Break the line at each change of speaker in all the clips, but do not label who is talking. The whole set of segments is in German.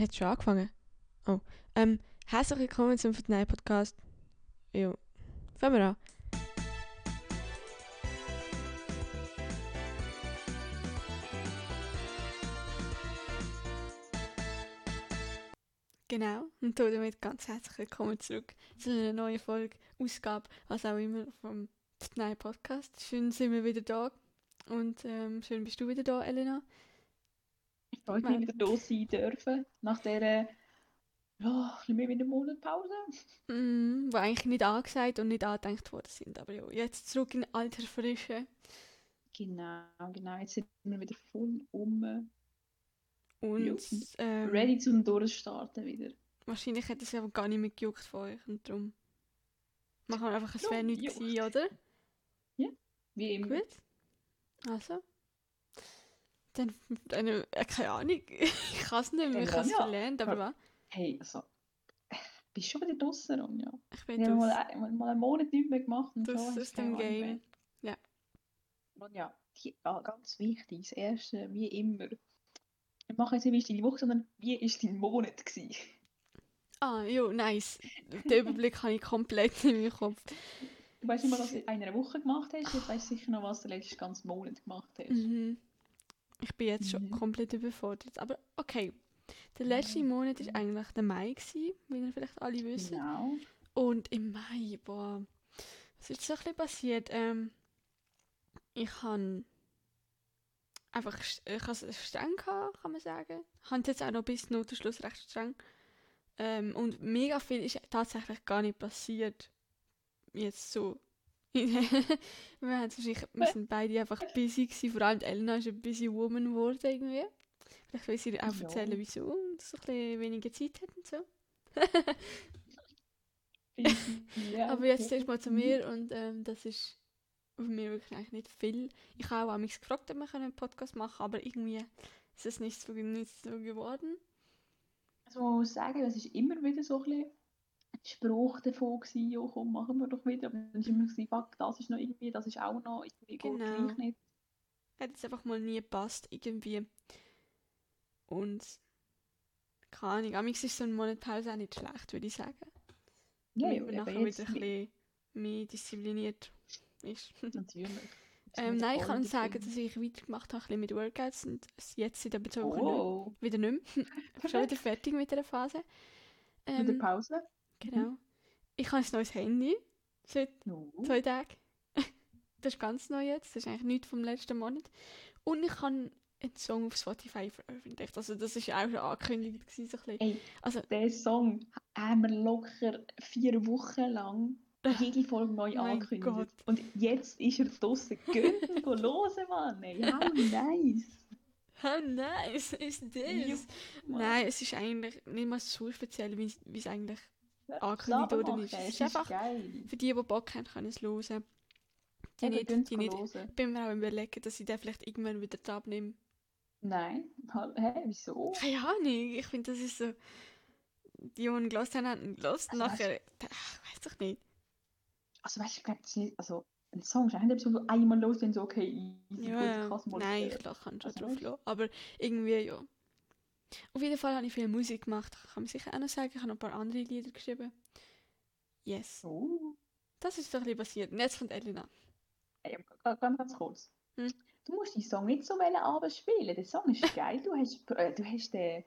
Hat schon angefangen? Oh. Ähm, herzlich willkommen zum Fortnite Podcast. Jo. Fangen wir an. Genau, und damit ganz herzlich willkommen zurück zu einer neuen Folge, Ausgabe, was auch immer, vom Fortnite Podcast. Schön sind wir wieder da und ähm, schön bist du wieder da, Elena.
Ich freue mich wieder da sein dürfen, nach dieser, ja, bisschen mehr wie einer Monat Pause.
Mm, wo eigentlich nicht angesagt und nicht angedenkt worden sind, aber ja, jetzt zurück in alter Frische.
Genau, genau, jetzt sind wir wieder voll um.
Und
Ja.
ähm,
Ready zum Durchstarten wieder.
wahrscheinlich hätte es aber gar nicht mehr gejuckt von euch und darum machen wir einfach, es
Ja,
wäre nichts gewesen, oder?
Wie immer.
Gut. Also. Dann, dann äh, keine Ahnung, ich kann es nicht mehr, ich habe es
ja.
verlernt, aber was?
Hey, also, bist du schon wieder draußen, Ronja?
Ich bin
Wir haben mal, ein- mal einen Monat nicht mehr gemacht und
draus
so. Ahnung mehr.
Game.
Ronja, die, ah, ganz wichtig, das Erste, wie immer. Wir machen jetzt nicht, wie ist deine Woche, sondern wie ist dein Monat gewesen?
Ah, jo, nice. Den Überblick habe ich komplett in meinem Kopf.
Du weißt nicht mal, was du in einer Woche gemacht hast, jetzt weißt du sicher noch, was du letzten ganzen Monat gemacht hast.
Mhm. Ich bin jetzt schon
Mhm.
komplett überfordert. Aber okay. Der letzte Monat war eigentlich der Mai, gewesen, wie ihr vielleicht alle wissen.
Genau.
Und im Mai, boah, was ist so ein bisschen passiert? Ähm, ich habe einfach ich habe es streng gehabt, kann man sagen. Ich habe jetzt auch noch bis Notenschluss recht streng. Ähm, und mega viel ist tatsächlich gar nicht passiert. Jetzt so. wir, haben wahrscheinlich, wir sind beide einfach busy gewesen. Vor allem Elena ist eine busy woman geworden irgendwie. Vielleicht will sie auch
Ja.
erzählen, wieso und so ein bisschen weniger Zeit hat und so.
ja,
Aber jetzt erstmal zu mir und ähm, das ist auf mir wirklich eigentlich nicht viel. Ich habe auch mich gefragt, ob wir einen Podcast machen können, aber irgendwie ist es nicht so, nicht so geworden.
Also man muss sagen, es ist immer wieder so ein bisschen Spruch davon gewesen, ja komm, machen wir doch wieder. Aber dann ist immer gewesen, fuck, das ist noch irgendwie, das ist auch noch, irgendwie geht
Genau.
gleich nicht.
Hat jetzt einfach mal nie gepasst, irgendwie. Und keine Ahnung, amigs ist so ein Monat Pause auch nicht schlecht, würde ich sagen.
Ja, ja,
man
aber
nachher
jetzt
wieder ein bisschen mehr diszipliniert ist.
Natürlich.
ähm, nein, ich kann sagen, dass ich weitergemacht habe mit Workouts und es jetzt seit etwa zwei Wochen wieder nicht mehr. Ich bin schon wieder fertig mit der Phase.
mit der
Ähm,
Pause.
Genau. Ich habe ein neues Handy seit
No.
zwei Tagen. das ist ganz neu jetzt. Das ist eigentlich nichts vom letzten Monat. Und ich habe einen Song auf Spotify veröffentlicht. Also das ist auch schon angekündigt. Gewesen, so ein.
Ey,
Also,
den Song haben wir locker vier Wochen lang jede Folge neu
Mein
angekündigt.
Gott.
Und jetzt ist er draußen. Gönnt ihn hören, Mann. Ey, how nice.
how nice is this?
Mann.
Nein, es ist eigentlich nicht mal so speziell, wie es eigentlich angekündigt ist.
machen,
Es
Es
ist einfach-
geil.
für die, die Bock haben, können es hören. Die
Eben,
nicht, die nicht.
hören.
Ich bin mir auch überlegen, dass ich den vielleicht irgendwann wieder abnehme.
Nein, Hä, wieso?
Keine Ahnung, ich finde, das ist so. Die, die ihn gehört haben, haben ihn gehört.
Also,
Nachher. Ach, weiß doch nicht.
Also weißt du, ich glaube, das ist nicht, also ein Song ist eigentlich so, einmal los, dann so, okay, easy,
Ja,
gut, ich es mal
Nein, ich kann schon
Also,
drauf lassen. Aber irgendwie, ja. Auf jeden Fall habe ich viel Musik gemacht. Kann man sicher auch noch sagen. Ich habe noch ein paar andere Lieder geschrieben. Yes.
Oh.
Das ist doch ein bisschen passiert. Und jetzt kommt Elena.
Aber ganz, ganz kurz.
Hm?
Du musst den Song nicht so wollen abends spielen. Der Song ist geil. Du hast, äh, du hast den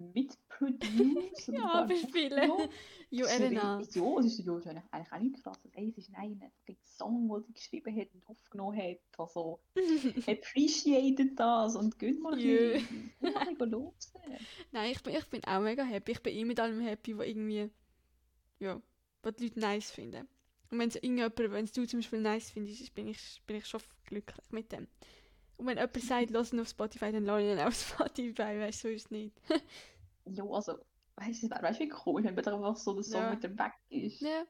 mitproduced.
Ja, bespielen. Jo, Elena.
Ja, es ist ja ist eigentlich eigentlich auch nicht krass. Ey, es ist nein, ein Song, den sie geschrieben hat und aufgenommen hat. Also, appreciated das und geht mal los.
Nein, ich bin, ich bin auch mega happy. Ich bin eh mit allem happy, was irgendwie, ja, was die Leute nice finden. Und wenn es irgendjemand, wenn es du zum Beispiel nice findest, bin ich, bin ich schon glücklich mit dem. Und wenn jemand sagt, lass ihn auf Spotify, dann lass ich ihn auf Spotify, weißt du, so ist es nicht.
Ja, also, weißt du, weißt du, wie komisch, wenn man da einfach so der Song
Ja.
mit dem weg ist.
Ja,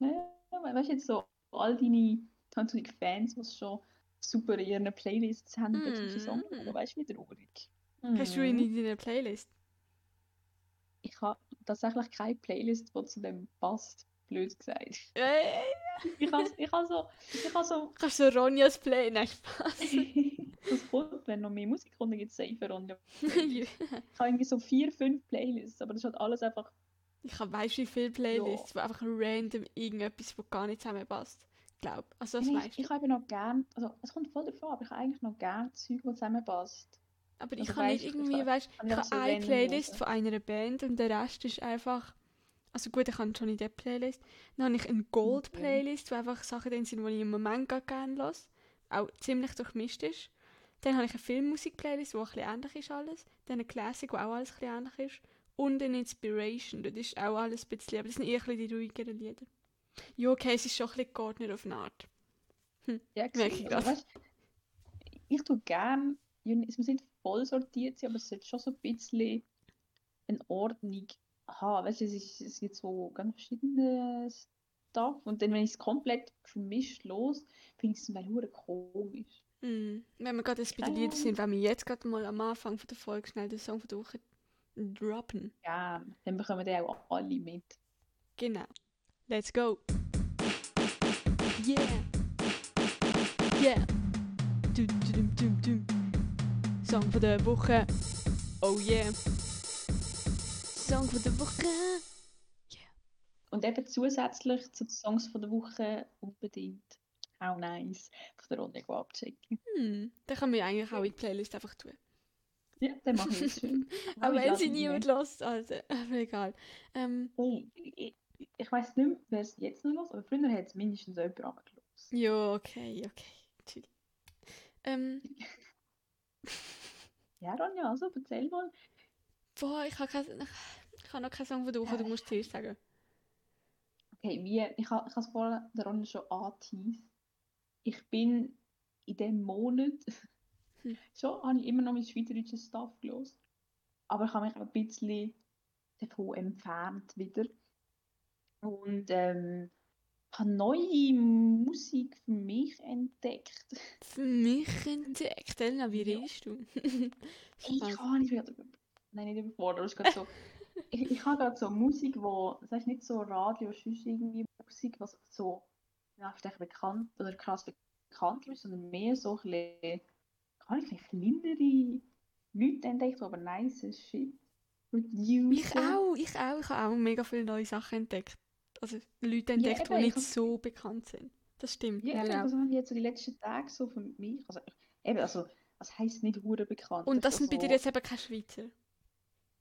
Ja, weißt du, jetzt so all deine tausende Fans, die schon super in ihren Playlists haben,
Mhm.
mm. solche Songs, aber weißt du, wie traurig.
hast du ihn in deiner Playlist?
Ich habe tatsächlich keine Playlist, die zu dem passt, blöd gesagt.
Ja,
Ich ich ha so, ich ha so,
Kannst du Ronjas Play? Nein, Spaß.
das kommt, wenn noch mehr Musik kommt, dann gibt es safe Ronja.
ich
Ich habe irgendwie so vier, fünf Playlists, aber das ist halt alles einfach,
habe weißt wie viele Playlists, wo einfach random irgendetwas, wo gar nicht zusammenpasst. Glaub. Also das
ich,
meiste.
ich habe noch gern, also es kommt voll davon, aber ich habe eigentlich noch gern Zeug, das zusammenpasst.
Aber ich
also
kann nicht
ich
irgendwie,
kann-
weißt
kann
ich
ich
habe
so
eine Playlist von einer Band und der Rest ist einfach. Also gut, ich habe schon in der Playlist. Dann habe ich eine Gold-Playlist, wo einfach Sachen drin sind, die ich im Moment gar gerne höre. Auch ziemlich durchmischt ist. Dann habe ich eine Filmmusik-Playlist, die ein bisschen ähnlich ist alles. Dann eine Classic, wo auch alles ein bisschen ähnlich ist. Und eine Inspiration, das ist auch alles ein bisschen, aber das sind eher die ruhigeren Lieder. Ja, okay, es ist schon ein bisschen geordnet auf eine Art.
Ja,
Merke ich grad.
weißt, ich tue gern, ja, es muss nicht voll sortiert sein, aber es sollte schon so ein bisschen eine Ordnung haben. Weißt du, es, ist, es gibt so ganz verschiedene Stuff und dann, wenn ich es komplett vermischt los, finde ich es Teil hure komisch.
Hm. Wenn wir gerade jetzt bei den Liedern sind, wenn wir jetzt gerade mal am Anfang von der Folge schnell den Song von der Woche droppen.
Gern. Dann bekommen die auch alle mit.
Genau. Let's go. Yeah. Yeah. Du, du, dum, dum, dum. Song von der Woche. Oh yeah. Song von der Woche.
Und eben zusätzlich zu den Songs von der Woche unbedingt auch nice. Von der Ronja abchecken.
Hm. Den kann man ja eigentlich auch in die Playlist einfach tun.
Ja, dann mache ich es schön.
Aber wenn sie niemand lässt, also, aber egal. Ähm,
Hey, ich, ich weiß nicht mehr, wer es jetzt noch los, aber früher hat es mindestens jemand angelassen.
ja, okay, okay. Chill. Ähm,
Ja, Ronja, also erzähl mal.
boah, ich habe kein, ich habe noch keinen Song von der Woche, du musst zuerst sagen.
Okay, wie, ich habe es vorhin der Ronja schon angeteased. Ich bin in diesem Monat,
Hm.
schon habe ich immer noch mein schweizerisches Stuff gelesen. Aber ich habe mich ein bisschen davon entfernt wieder. Und ähm, habe neue Musik für mich entdeckt.
Für mich entdeckt. Elena, wie
Ja.
redest du?
Ich kann nicht wieder. Nein, nicht überfordert. es ist gerade so. ich, ich habe gerade so Musik, wo. Das heißt nicht so Radio, sonst irgendwie Musik, was so. Ja, vielleicht bekannt oder krass bekannt ist, sondern mehr so ein bisschen. Gar nicht, kleinere Leute entdeckt, die aber nice Shit.
Ich auch, ich auch. Ich habe auch mega viele neue Sachen entdeckt. Also Leute entdeckt,
eben,
die
ich
nicht so bekannt sind. Das stimmt.
Ja, eben,
genau.
das habe ich jetzt so die letzten Tage so für mich. Also, eben, also, was heisst nicht hure bekannt?
Und das
ist
sind bei dir
so-
jetzt eben keine Schweizer.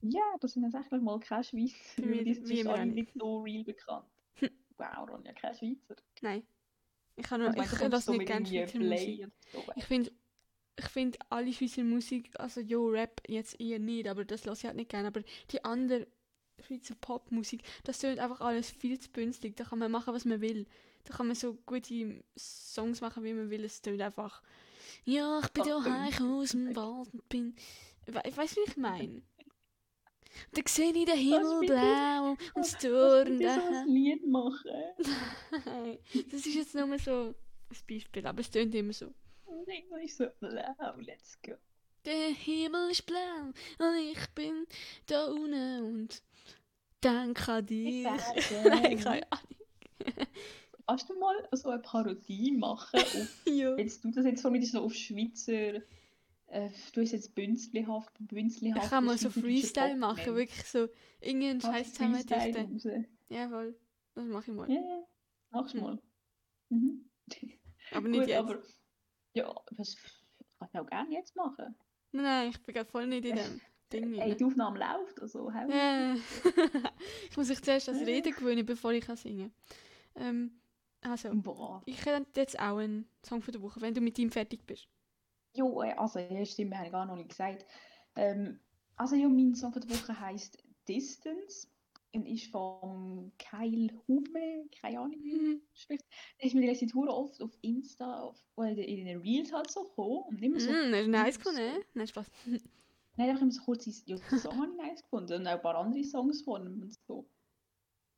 Ja, das sind jetzt eigentlich mal keine Schweizer.
Wie-
sonst
immer
alle
nicht.
so real bekannt. wow, Ronja, keine Schweizer.
Nein. Ich kann nur, ich
kommst du
nicht gerne Schweizer Musik.
So.
Ich finde, ich finde alle Schweizer Musik, also jo, Rap jetzt eher nicht, aber das lasse ich halt nicht gerne. Aber die andere Schweizer Popmusik, das tönt einfach alles viel zu bünzlig. Da kann man machen, was man will. Da kann man so gute Songs machen, wie man will. Es tönt einfach, ja, ich bin ja heich
bünzlig.
aus dem Wald und bin, We weißt du, wie ich meine? Da sehe ich den Himmel blau und das Tor
bitte so ein Lied machen?
Das ist jetzt nur so ein Beispiel, aber es tönt immer so.
Und ich so, blau, let's go.
Der Himmel ist blau und ich bin da unten und denk an dich. Nein, keine Ahnung.
Kannst du mal so eine Parodie machen? Auf,
Ja.
jetzt du das jetzt so nicht so auf Schweizer. Äh, du hast jetzt bünzlihaft, bünzlihaft.
Ich kann mal so Freestyle machen, wirklich so irgendeinen Scheiß zusammendichten. Jawohl, das mache ich mal.
Ja, ja, mach's
Hm.
mal. Mhm.
Aber nicht
Gut,
jetzt.
aber ja, was kann ich auch gerne jetzt machen.
Nein, nein, ich bin gerade voll nicht in dem Ding.
Ey, die Aufnahme läuft, also hau
Äh, ich muss mich zuerst das Reden gewöhnen, bevor ich kann singen ähm, Also,
Boah.
ich hätte jetzt auch einen Song für die Woche, wenn du mit ihm fertig bist.
Jo, äh, also, ja, stimmt, habe ich gar noch nicht gesagt. Ähm, also, ja, mein Song von der Woche heisst Distance und ist von Kyle Hume, keine Ahnung, wie
Mhm.
spricht. Der ist mir die letzte Tour oft auf Insta auf, oder in den Reels halt so gekommen und immer so.
Mm, das ist nice gefunden, ne? Nein, Spaß.
Nein, einfach immer so kurz, ja, den Song habe ich nice gefunden und auch ein paar andere Songs von ihm und so.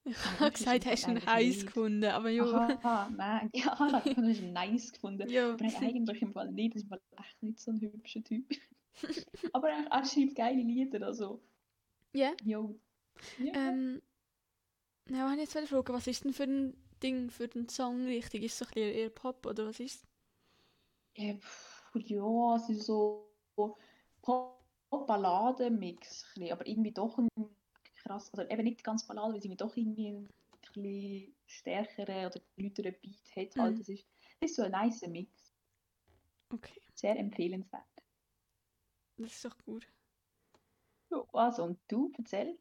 Ich
Ja,
habe gesagt, hast du ihn heiß gefunden, aber jo.
Aha, nein, ja, ich habe es nice gefunden.
Jo.
Aber er eigentlich im Fall nicht, das ist im Fall echt nicht so ein hübscher Typ. Aber er, er schreibt geile Lieder, also,
Ja.
jo. Ja.
Ähm, ja, ich jetzt fragen, was ist denn für ein Ding für den Song richtig? Ist es so ein bisschen eher Pop oder was ist
Ja, pff, ja, es ist so Pop-Balladen-Mix, aber irgendwie doch ein krass, also eben nicht ganz Ballade, weil es irgendwie doch irgendwie ein bisschen stärkeren oder lauteren Beat hat. Halt.
Mhm.
Das, ist, das ist so ein nice Mix.
Okay,
Sehr empfehlenswert.
das ist doch gut.
Ja, also, und du, erzähl.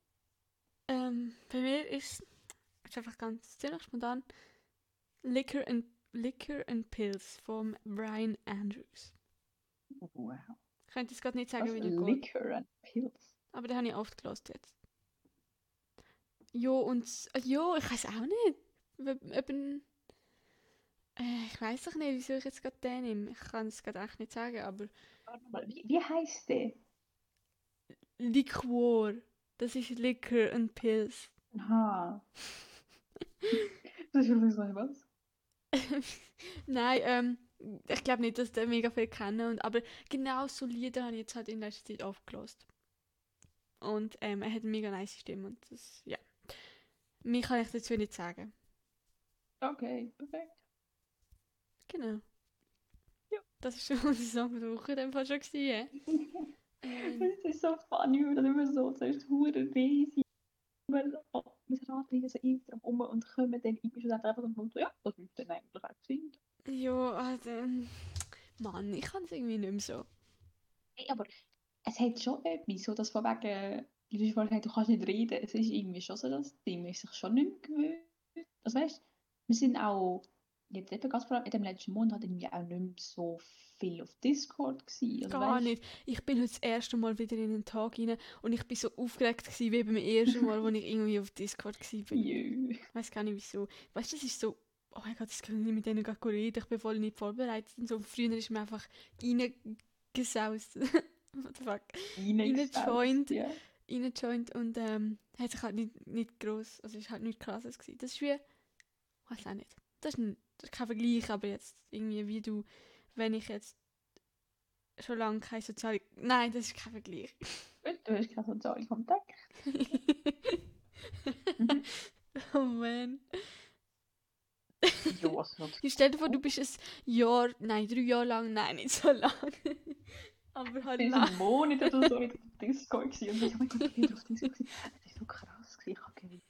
Ähm, bei mir ist ist einfach ganz ziemlich spontan Liquor and, Liquor and Pills von Brian Andrews.
Wow.
Ich könnte jetzt gerade nicht sagen,
Was
wie der geht,
Liquor and Pills.
aber den habe ich oft gelost jetzt. Jo, und äh, jo, ich weiß auch nicht. Ein, äh, ich weiß doch nicht, wieso ich jetzt gerade den nehme. Ich kann es gerade echt nicht sagen, aber
Warte mal, Wie, wie heißt der?
Liquor, das ist Liquor and Pills.
Aha. Das ist übrigens noch was.
Nein, ähm, ich glaube nicht, dass der mega viel kennen. Und, aber genau so Lieder habe ich jetzt halt in letzter Zeit aufgelost. Und ähm, er hat eine mega nice Stimme und das, ja. Mehr kann ich dazu nicht sagen.
Okay, perfekt.
Genau.
Ja.
Das ist schon unser Song der Woche in dem Fall schon gewesen. ähm,
Es ist so funny, weil dann immer so, zuerst hure riesig, immer so, mit Radliegen so irgendwo rum und kommen dann irgendwie schon einfach und so, ja, das müsste dann eigentlich auch sein.
ja, also, Mann, ich kann es irgendwie nicht mehr so.
Hey, aber es hat schon etwas, so dass von wegen, wie du vorhin gesagt du kannst nicht reden, es ist irgendwie schon so das Ding, man ist sich schon nicht mehr gewöhnt. Also weißt wir sind auch, jetzt eben ganz vor allem in dem letzten Monat irgendwie auch nicht mehr so viel auf Discord gewesen. Also,
Gar
weisst,
nicht. Ich bin heute das erste Mal wieder in den Tag rein und ich bin so aufgeregt gewesen, wie beim ersten Mal, als ich irgendwie auf Discord war.
Jö.
Ich weiß gar nicht wieso. Weißt du, das ist so, oh mein Gott, ich kann nicht mit denen reden, ich bin voll nicht vorbereitet. Und so früher ist mir einfach reingesaust. What the fuck?
Reingesaust, ja.
Reingejoint und ähm, hat sich halt nicht, nicht gross, also ist halt nichts krasses gewesen. Das ist wie, ich weiß auch nicht. Das ist, ein, das ist kein Vergleich, aber jetzt irgendwie wie du, wenn ich jetzt schon lange keine soziale, nein, das ist kein Vergleich.
Du hast keinen sozialen Kontakt. Mhm.
oh man.
Ja, also,
Stell dir vor, du bist ein Jahr, nein, drei Jahre lang, nein, nicht so lang. Aber halt
Ich war einen Monat oder so in der Disco gewesen und ich, oh mein Gott, ich bin auf Disco gewesen. Das ist so krass gewesen, ich habe keine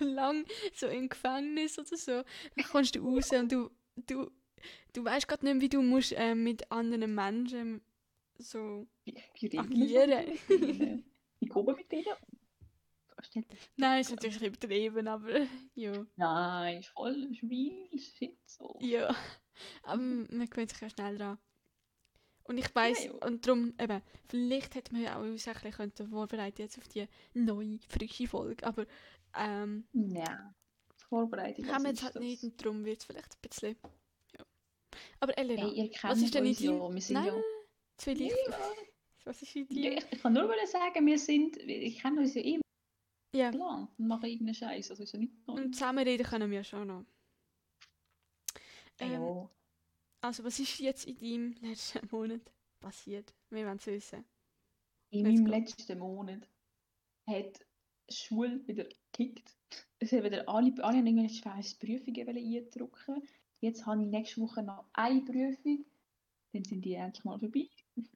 lang so im Gefängnis oder so. Dann kommst du raus und du, du, du weißt gerade nicht, wie du musst äh, mit anderen Menschen so.
Wie, wie
Agieren.
mit denen? Wie kommen wir mit denen?
Nein, ist natürlich übertrieben, aber ja.
Nein, ist voll real shit so.
Ja. Aber man gewöhnt sich ja schnell dran. Und ich weiss,
Ja, ja.
und darum, eben, vielleicht hätte man ja auch uns ein bisschen vorbereiten jetzt auf die neue, frische Folge. Aber ähm,
Ja. Vorbereitung.
haben wir jetzt halt
ist
nicht
das?
und darum wird es vielleicht ein bisschen. Ja. Aber Elena,
Hey,
was ist denn in
ja,
deinem-
wir sind
Nein,
ja...
vielleicht.
Ja,
Was ist in
ja,
dir?
ich, ich kann nur sagen, wir sind, ich kenne uns ja immer
Ja.
lang und machen irgendeinen Scheiß, also ist ja nicht neu.
Und zusammenreden können wir schon noch. Ähm,
ja.
Also, was ist jetzt in deinem letzten Monat passiert? Wir wollen es wissen.
In
let's
meinem
go.
letzten Monat hat die Schule wieder gekickt. Es haben wieder alle, alle haben irgendwelche Prüfungen eindrücken. Jetzt habe ich nächste Woche noch eine Prüfung. Dann sind die endlich mal vorbei.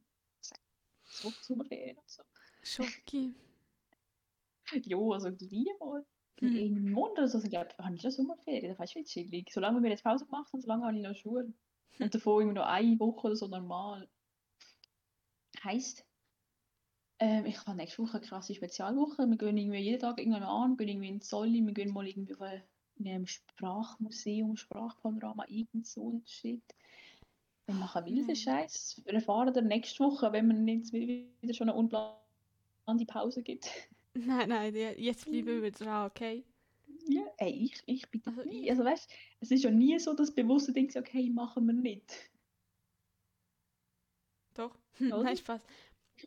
So Sommerferien und so.
Schocki.
Ja, also gleich mal.
Hm.
In einem Monat oder so, also, ich glaube, habe ich schon Sommerferien. Das ist wie chillig. Solange wir jetzt Pause gemacht haben, solange habe ich noch Schule. Und davor immer noch eine Woche oder so normal. Heisst, ähm, ich habe nächste Woche eine krasse Spezialwoche. Wir gehen irgendwie jeden Tag irgendwann an, wir gehen irgendwie in Zolli, wir gehen mal irgendwie auf ein- in einem Sprachmuseum, Sprachpanorama, irgend so ein Shit. Wir machen wilden
Mhm.
Scheiß. Wir erfahren dann nächste Woche, wenn man jetzt wieder schon eine unplante Pause gibt.
Nein, nein, jetzt bleiben wir dran, okay?
Ja, ey, ich, ich bitte
Also
nie. Also weißt es ist ja nie so das bewusste Ding, okay, machen wir nicht.
Doch.
Oder?
Nein, Spaß.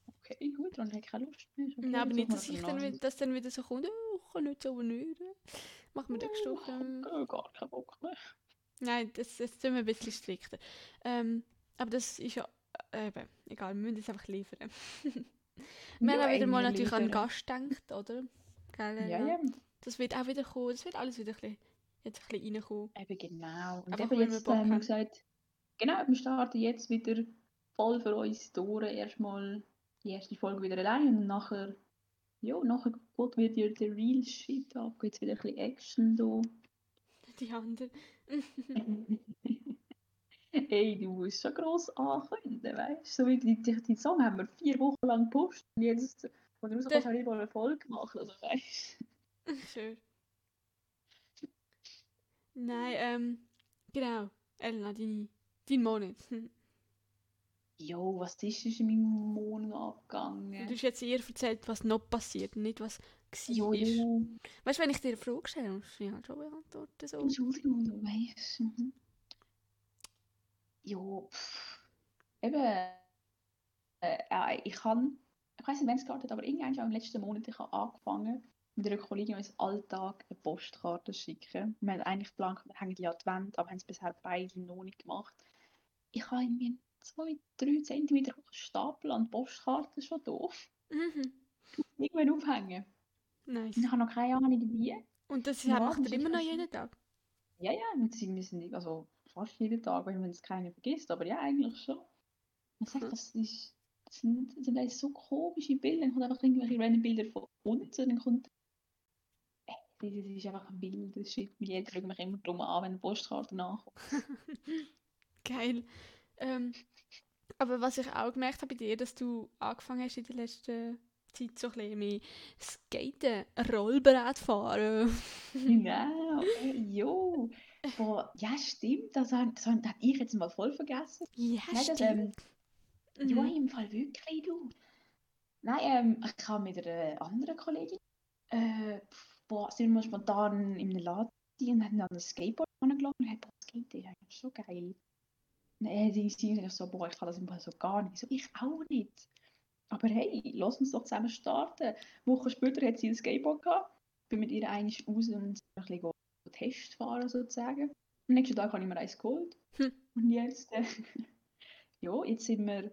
Okay, gut, dann habe ich keine Lust mehr. Okay,
Nein, aber nicht, dass, ich dann, wieder- dass dann wieder so kommt, oh, ich kann nicht so, nicht. Machen wir nächste Woche.
Ich habe gar keinen Bock mehr.
Nein, das, das tun wir ein bisschen strikter. Ähm, aber das ist ja äh, eben, egal, wir müssen es einfach liefern. wir haben auch wieder mal natürlich an einen Gast gedacht, oder? Gell,
Ja, ja.
Das wird auch wieder kommen, das wird alles wieder ein bisschen jetzt ein bisschen reinkommen.
Eben genau. Und
Einfach,
eben
wir
jetzt
Bock
haben wir
haben.
gesagt, genau, wir starten jetzt wieder voll für uns durch. Erstmal die erste Folge wieder allein und nachher, ja, nachher geht wieder der Real Shit ab. Geht wieder ein bisschen Action da.
Die anderen.
Ey, du musst schon gross ankündigen, weißt du? So wie die, die, die Song haben wir vier Wochen lang gepostet und jetzt, kannst du auch nicht mal eine Folge machen, also weißt?
Schön. Nein, ähm, genau. Elena, dein, dein Monat.
Jo, was ist ist in meinem Monat
Du
abgegangen?
hast jetzt eher erzählt, was noch passiert und nicht was war.
jo,
Weißt du, wenn ich dir eine Frage stelle, musst du ja halt schon beantworten. So.
Entschuldigung, du weißt. Mhm. Jo, pff. eben, äh, äh, ich kann, ich weiß nicht, wann es gestartet aber irgendwann auch im letzten Monat, ich habe angefangen, mit einer Kollegin uns Alltag eine Postkarte schicken. Wir haben eigentlich geplant, wir hängen die an die Wand, aber haben es bisher beide noch nicht gemacht. Ich habe irgendwie zwei, drei Zentimeter hohen Stapel an Postkarten schon da.
Mhm.
Irgendwann aufhängen.
Nice.
Ich habe noch keine Ahnung, wie.
Und das
Ja,
macht ihr immer noch jeden Tag?
Ja, ja, wir sind, also fast jeden Tag, wenn man es keiner vergisst, aber ja, eigentlich schon. Man sagt,
Hm.
das ist, das sind, das sind so komische Bilder, dann kommt einfach irgendwelche random Bilder von uns und dann kommt, äh, das ist einfach ein Bild, das schickt mir jeder, schaut mich immer drum an, wenn eine Postkarte nachkommt.
Geil. Ähm, aber was ich auch gemerkt habe bei dir, dass du angefangen hast in der letzten Zeit so ein bisschen mehr Skaten, Rollbrett fahren.
Genau, jo. Boah, ja, stimmt, das, das, das habe ich jetzt mal voll vergessen.
ja,
Nein, das,
stimmt.
ähm, Ja,
Mhm.
im Fall wirklich, du. Nein, ähm, ich kam mit einer anderen Kollegin. Äh, boah, sind wir spontan in einem Laden und haben dann ein Skateboard angeladen und haben boah, Skaten ist eigentlich so geil. Nein, die sind dann so, boah, ich kann das Fall so gar nicht. So, ich auch nicht. Aber hey, lass uns doch zusammen starten. Wochen später hat sie ein Skateboard gehabt. Bin mit ihr eigentlich raus und ein bisschen go- Test fahren sozusagen. Am nächsten Tag habe ich mir eins geholt.
Hm.
Und jetzt, äh, ja, jetzt sind wir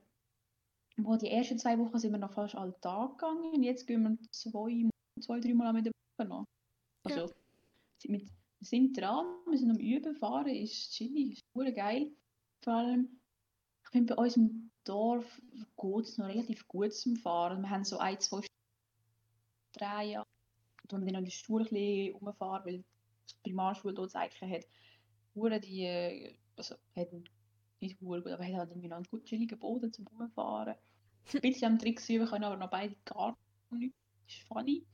Boah, die ersten zwei Wochen sind wir noch fast alle Tag gegangen und jetzt gehen wir zwei, zwei drei Mal mit der Woche noch. Also, mit, wir sind dran, wir sind am Üben, fahren, ist chillig, ist super geil. Vor allem, ich finde, bei uns im Dorf geht es noch relativ gut zum Fahren. Wir haben so ein, zwei Stunden drehen, wo wir dann an der Schule ein bisschen rumfahren, weil die Primarschule dort eigentlich hat. Hure die, also, hat nicht hure gut, aber hat halt irgendwie noch einen gut chilligen Boden zum Rumfahren. Ein bisschen am Tricks üben können, aber noch beide gar nicht. Das ist funny.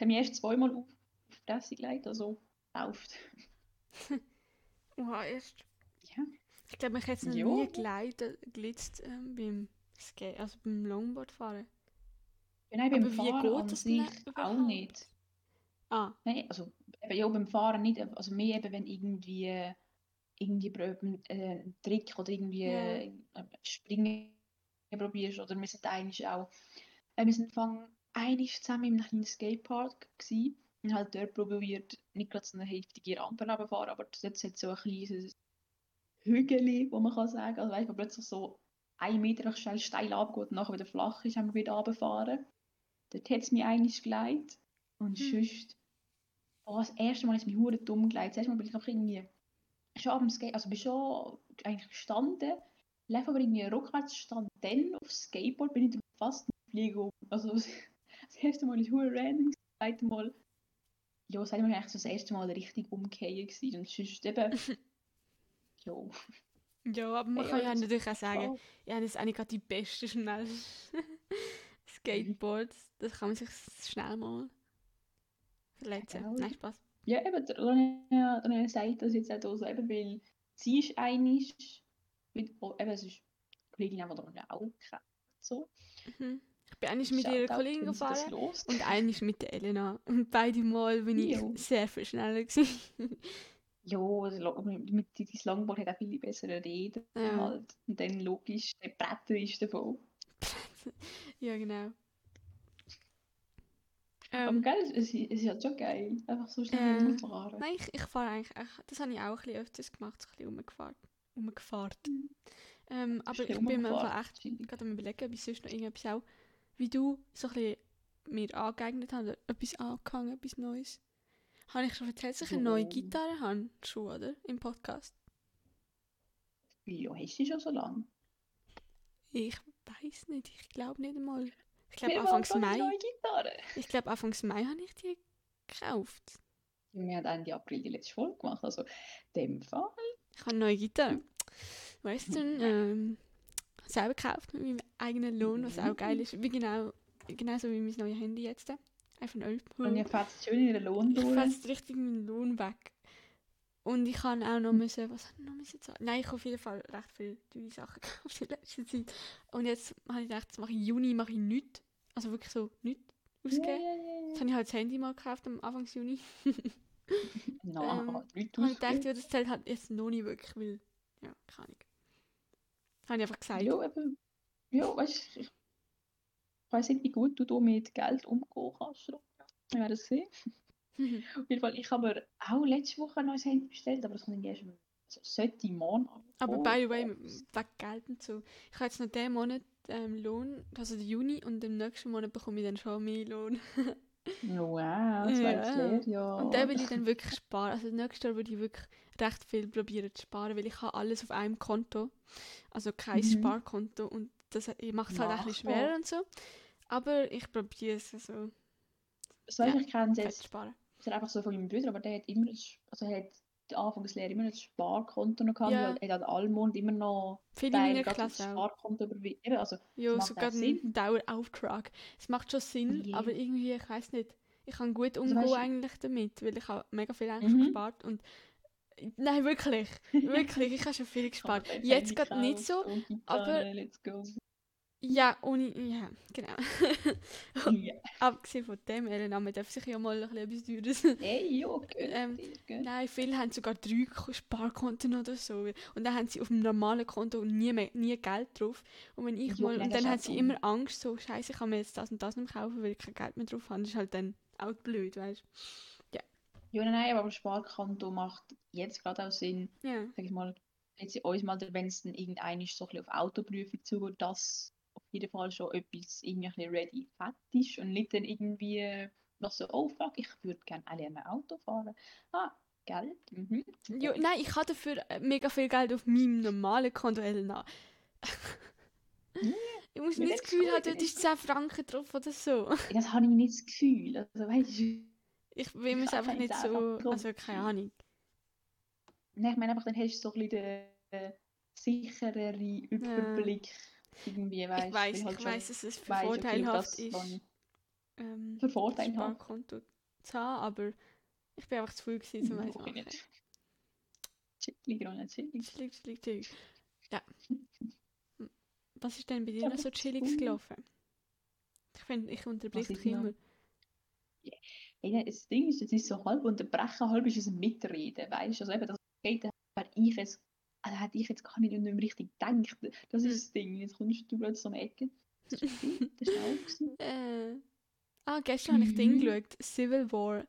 Das haben wir erst zweimal auf, auf die Fresse gelegt, also läuft.
Wow, erst.
Ja.
Ich glaube, ich hätte es noch nie geleitet, glitzt ähm, beim Skate, also beim Longboard fahren.
Ja, nein, beim
Aber wie
Fahren
geht
an
das
sich auch nicht.
Ah,
Nein, also eben, ja, beim Fahren nicht, also mehr eben, wenn irgendwie irgendwie äh, einen Trick oder irgendwie
Ja.
äh, Springen probierst oder wir sind eigentlich auch äh, wir sind fang einig zusammen in einem kleinen Skatepark gsi und halt dort probiert nicht gerade so eine heftige Rampe runterfahren, aber dort hat so ein kleines Hügel, wo man kann sagen, also weißt, wo plötzlich so ein Meter schnell steil abgeht und nachher wieder flach ist, haben wir wieder runterfahren. Dort hat es mich eigentlich geleitet und
Hm.
sonst Oh, das erste Mal ist mir hure dumm gelegt. Das erste Mal bin ich einfach irgendwie schon am Skate, also bin schon eigentlich gestanden, lief aber irgendwie rückwärts, stand dann aufs Skateboard, bin ich fast in die Fliege um. Also das erste Mal ist hure random, das zweite Mal, ja, das zweite Mal war eigentlich so das erste Mal richtig umgekehrt gewesen. und sonst eben, jo,
ja, aber man
Hey,
kann ja natürlich auch sagen, ja, das ist eigentlich gerade die beste schnell Skateboards. Das kann man sich schnell mal verletzen.
Genau.
Nein, Spaß.
Ja, eben, Ronja, Ronja sagt das jetzt auch so, eben, weil sie ist einig, mit, oh, eben, es ist eine Kollegin, die Ronja auch kennt, so.
Mhm. Bin eigentlich mit ihrer Kollegin gefahren und eigentlich mit der Elena. Und beide Mal bin ich
Jo.
sehr viel schneller gewesen.
Ja, also, mit dein Longboard hat auch viel bessere Reden
Ja.
halt. Und dann logisch, der Bretter ist davon.
ja, genau.
Aber
Ähm,
gell, es, es ist halt schon geil. Einfach so schnell
Äh,
rumfahren.
nein, ich, ich fahre eigentlich, das habe ich auch ein bisschen öfters gemacht, so ein bisschen rumgefahren. rumgefahren.
Mhm.
Ähm, aber ich bin mir einfach echt gerade am überlegen, ob ich sonst noch irgendetwas auch, wie du, so ein bisschen mir angeeignet oder etwas angefangen, etwas Neues. Habe ich schon erzählt, dass ich eine neue
Oh.
Gitarre habe? Schon, oder? Im Podcast.
Wieso hast du die schon so lange?
Ich weiß nicht, ich glaube nicht einmal. Ich glaube Anfangs Mai. Ich glaube Anfangs Mai habe ich die gekauft.
Wir haben Ende April die letzte Folge gemacht, also in dem Fall.
Ich habe eine neue Gitarre. Weißt du, ähm, selber gekauft mit meinem eigenen Lohn, was auch geil ist. Wie genau, genauso wie mein neues Handy jetzt. iPhone 11 Pro.
Und ihr fährt schön in den Lohn
Ich
durch.
fetzt richtig meinen Lohn weg. Und ich kann auch noch müssen, was habe ich noch müssen zahlen? Nein, ich habe auf jeden Fall recht viele teure Sachen gekauft in letzter Zeit. Und jetzt habe ich gedacht, jetzt mache ich im Juni mache ich nichts. Also wirklich so nichts ausgeben.
ja,
Jetzt habe ich halt das Handy mal gekauft am Anfang Juni.
ja. Na,
Ähm,
aber
Und ich
3000.
dachte, ja, das zählt halt jetzt noch nicht wirklich, weil, ja, keine Ahnung. Habe ich einfach gesagt.
Ja, eben. Ja, weißt du, ich weiß nicht, wie gut du da mit Geld umgehen kannst. Wir werden es sehen. Auf jeden Fall, ich habe mir auch letzte Woche ein neues Handy bestellt, aber das kommt erst also sollte morgen
Aber by the way, wegen Geld und so. Ich habe jetzt noch diesen Monat ähm, Lohn, also den Juni, und im nächsten Monat bekomme ich dann schon mehr Lohn.
Wow, das
Ja.
leer, ja.
Und dann will ich dann wirklich sparen. Also nächstes Jahr würde ich wirklich recht viel probieren zu sparen, weil ich habe alles auf einem Konto. Also kein
Mhm.
Sparkonto. Und das macht es halt auch ein bisschen schwerer und so. Aber ich probiere es also
So, ich kenne es jetzt
sparen.
das ist einfach so von meinem Bruder, aber der hat immer, ein, also hat die Anfangslehre immer ein Sparkonto noch gehabt,
Ja.
weil er hat alle Monat immer noch
Viele
Teil
auch.
Sparkonto überwiesen. Also,
Ja, sogar ein. Dauerauftrag. Es macht schon Sinn,
Ja.
aber irgendwie, ich weiß nicht. Ich kann gut
Also
umgehen
du-
eigentlich damit, weil ich habe mega viel eigentlich
Mhm.
gespart und Nein, wirklich. Wirklich, ich habe schon viel gespart. Jetzt gerade nicht so, aber-. Ja, ohne. Ja, genau.
Ja.
Abgesehen von dem, Elena, man darf sich ja mal ein bisschen etwas Teures.
Hey, jo, gönn
Ähm. Nein, viele haben sogar drei Sparkonten oder so. Und dann haben sie auf dem normalen Konto nie, mehr, nie Geld drauf. Und wenn ich
Jo,
mal. Und
das
dann haben sie immer Angst, so, Scheiße, ich kann mir jetzt das und das nicht mehr kaufen, weil ich kein Geld mehr drauf habe. Das ist halt dann auch blöd, weißt
Ja, nein, nein, aber das Sparkonto macht jetzt gerade auch Sinn,
du? Ja.
sag ich mal, jetzt uns mal, wenn es dann irgendein so ein bisschen auf Autoprüfung zugeht, dass auf jeden Fall schon etwas irgendwie ready fett ist und nicht dann irgendwie noch so, oh fuck, ich würde gerne lernen Auto fahren. Ah, Geld. Mhm.
Jo, nein, ich habe dafür äh, mega viel Geld auf meinem normalen Konto, Elena. ich muss
Ja,
nicht das Gefühl haben, dort ist 10 Franken drauf oder so.
Das habe ich nicht das Gefühl. Also, weißt du,
Ich will mir es einfach nicht so. Also, keine Ahnung.
nein, ich meine einfach, dann hast du so ein bisschen den sicherere Überblick. Irgendwie, weißt
Ich weiß,
halt
ich weiß, dass es für
okay,
vorteilhaft ist, ähm,
Für vorteilhaft.
Sparkonto zu haben, aber ich bin einfach zu früh gewesen, um eins zu
Mach ich
machen.
nicht. Chillig, Ronja, chillig.
Chillig, chillig, chillig. Ja. Was ist denn bei dir
Ja,
noch so
cool.
gelaufen? Ich finde, ich unterbreche dich immer.
Nein, das Ding ist, es ist so halb unterbrechen, halb ist es Mitreden, weißt du? Also eben, das geht, hätte ich jetzt, also hätte ich jetzt gar nicht, nicht mehr richtig gedacht. Das
Hm.
ist das Ding. Jetzt kommst du plötzlich um die Ecke. Das ist gut, das ist.
Äh. Ah, gestern habe ich Ding
Mhm.
geschaut, Civil War.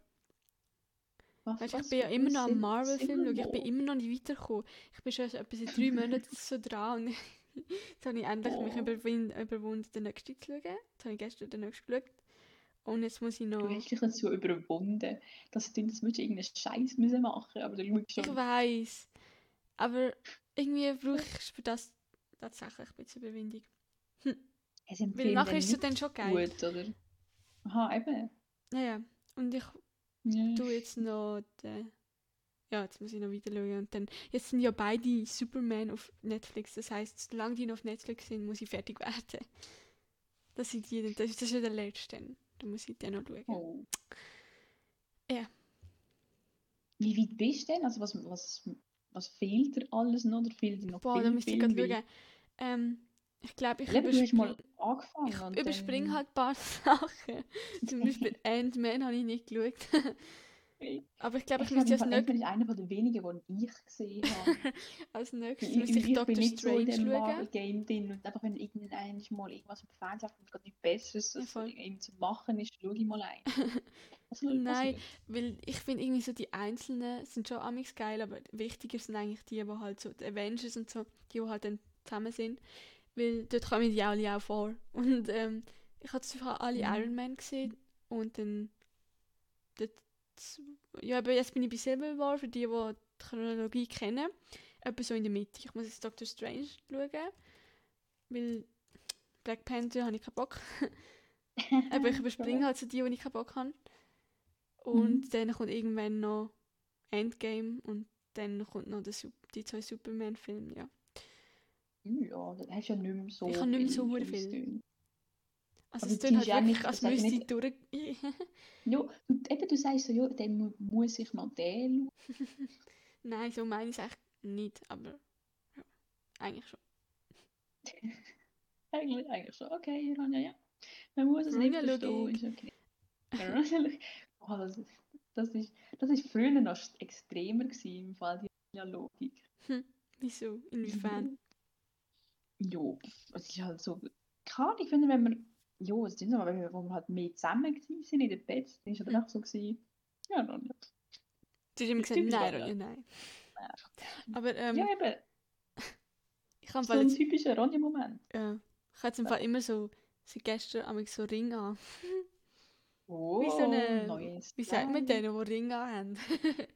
Was,
Weißt, ich
was
bin ja immer noch am Marvel-Film schauen. Ich bin immer noch nicht weitergekommen. Ich bin schon etwa seit drei Monaten so dran und jetzt habe ich endlich mich
Oh.
überwind, überwunden, den nächsten zu schauen. Jetzt habe ich gestern den nächsten geschaut. Und jetzt muss ich noch...
Du hast dich dazu überwunden, dass du das würdest du irgendeinen Scheiß müssen machen, aber du schaust
Ich
schon.
Aber irgendwie brauche ich für das tatsächlich ein bisschen Überwindung.
Es sind
Weil nachher ist es dann schon geil.
gut, oder? Aha, eben.
Ja, ja. Und ich
Ja.
tue jetzt noch den... Ja, jetzt muss ich noch weiter schauen. Und dann, jetzt sind ja beide Superman auf Netflix. Das heisst, solange die noch auf Netflix sind, muss ich fertig werden. Das, sind die, das, ist- das ist ja der letzte. Da muss ich den noch schauen.
Oh.
Ja.
Wie weit bist du denn? Also was, was, was fehlt dir alles noch? Oder fehlt dir noch
Boah,
viel,
da müsste ich gerade schauen. Ähm, ich glaube, ich überspringe ich
und
überspringe
dann-
halt ein paar Sachen. Zum Beispiel Ant-Man habe ich nicht geschaut. Aber ich glaube, ich,
Ich
müsste als, nächstes,
ist einer der wenigen, die ich gesehen habe.
als nächstes
ich,
müsste
ich,
ich Doctor
bin nicht so in
Strange schauen.
Marvel-Game drin und einfach wenn irgendein mal irgendwas im Fernsehen kommt, gerade nichts Besseres
Ja,
irgendwie zu machen ist, schaue ich mal ein. Soll
Nein, weil ich finde irgendwie so die Einzelnen sind schon amigs geil, aber wichtiger sind eigentlich die, die halt so, die Avengers und so, die, die halt dann zusammen sind. Weil dort kommen die alle auch vor. Und ähm, ich habe zwar alle
Mhm.
Iron Man gesehen und dann dort ja, aber jetzt bin ich bei Civil War, für die, die die Chronologie kennen. Etwa so in der Mitte. Ich muss jetzt Doctor Strange schauen, weil Black Panther habe ich keinen Bock. aber ich überspringe halt so die, die ich keinen Bock habe. Und
Mhm.
dann kommt irgendwann noch Endgame und dann kommt noch der, die zwei Superman-Filme, ja.
Ja, das hast ja nicht mehr so
Ich habe nicht mehr so
viel.
Also
Aber
es
du
tut halt wirklich,
nicht-
als müsste ich
nicht-
durch...
Ja, du, eben, du sagst so, ja, dann mu muss ich mal den schauen.
Nein, so meine ich es eigentlich nicht, aber ja, eigentlich schon.
Eigentlich, eigentlich schon. Okay, Ronja, ja. Man muss es nicht
Ronja-Logik.
verstehen, ist okay. Oh, das, ist, das, ist, das ist früher noch extremer gewesen, im Fall die Ronja-Logik.
Wieso? Inwiefern?
Ja, es ist halt so, keine Ahnung, ich finde, wenn wir, ja, es ist nicht so, wenn wir, wo wir halt mehr zusammen gewesen sind in den Bett, dann ist es
Hm.
einfach so gewesen, ja, Ronja.
Du hast immer gesagt, nein,
Ronja.
Nein.
Ja.
Aber ähm,
ja, eben,
ich habe
so ein
jetzt,
typischer Ronja-Moment.
ja, ich habe jetzt im Fall immer so, seit gestern habe ich so Ring an.
Oh,
Wie so eine,
neues
wie sagt man denen, die Ring an haben?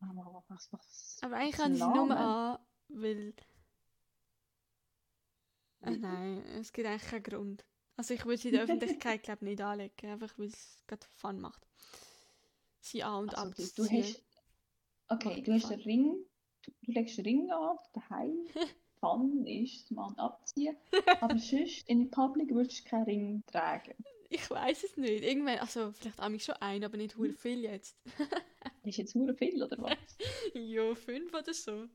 Aber was, was,
Aber eigentlich sie sie nur an, weil... Äh, nein, es gibt eigentlich keinen Grund. Also ich würde sie in der Öffentlichkeit glaube nicht anlegen, einfach weil es gerade Fun macht. Sie an und
Also, du, du
abzuziehen.
hast, okay, du hast
Fun.
Ring, du, du legst den Ring an, daheim, Fun ist, man abziehen, aber sonst in Public würdest du keinen Ring tragen.
Ich weiß es nicht. Irgendwann, also vielleicht habe ich schon einen, aber nicht hure viel jetzt.
Ist jetzt nur viel, oder was?
ja, fünf oder so.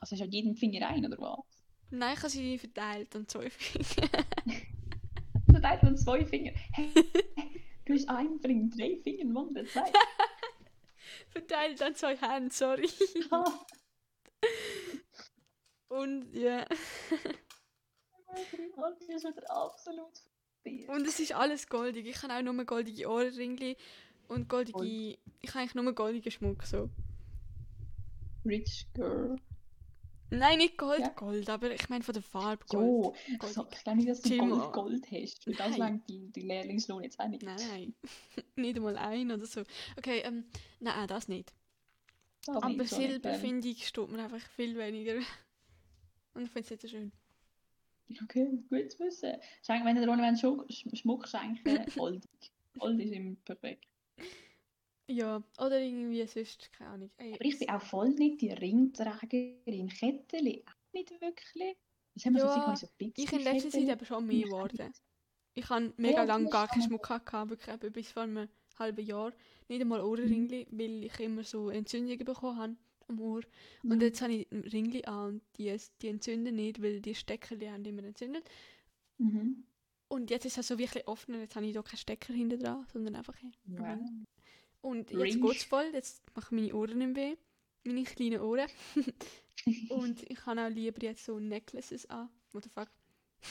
Also du an jedem Finger ein, oder was?
Nein, ich habe sie verteilt an zwei Finger.
Du teilt man zwei Finger. Hey, du hast einen Ring, drei Finger, Mann, der zwei.
verteilt an zwei Hände, sorry. Und ja.
Und das ist wieder absolut.
Und es ist alles goldig. Ich habe auch nur goldige Ohrringe und goldige.
Gold.
Ich habe eigentlich nur goldigen Schmuck so.
Rich Girl.
Nein, nicht Gold,
Ja.
Gold, aber ich meine von der Farbe Gold. Goldig.
so, ich glaube nicht, dass du. Gold, Gold hast. Für das langt die, die Lehrlingslohn jetzt auch nicht.
Nein, nein. nicht einmal ein oder so. Okay, ähm, nein, das nicht.
Das
aber
nicht, so
Silber,
ähm,
finde ich, steht mir einfach viel weniger. Und ich finde es nicht so schön.
Okay, gut zu wissen. Schenk, wenn du Ronny Schmuck, Schmuck schenken, goldig. Gold ist immer perfekt.
Ja, oder irgendwie sonst, keine Ahnung. Ey,
Aber ich bin auch voll nicht die Ringträgerin. Kettchen, auch nicht wirklich. Das haben wir so
Ja,
so Pixel
ich in letzter Zeit aber schon mehr geworden. Ich habe mega
Ja,
lange gar keinen Schmuck gehabt, wirklich eben bis vor einem halben Jahr. Nicht einmal Ohrenringli, weil ich immer so Entzündungen bekommen habe am Ohr. Und jetzt habe ich ein Ringli an und die, die entzünden nicht, weil die Stecker die haben immer entzündet.
Mhm.
Und jetzt ist es so wirklich offen und jetzt habe ich da keinen Stecker hinter dran, sondern einfach ein
Wow.
Ring. Und jetzt
Ring.
geht es voll, jetzt machen meine Ohren nicht weh. Meine kleinen Ohren. und ich habe auch lieber jetzt so Necklaces an. What the fuck?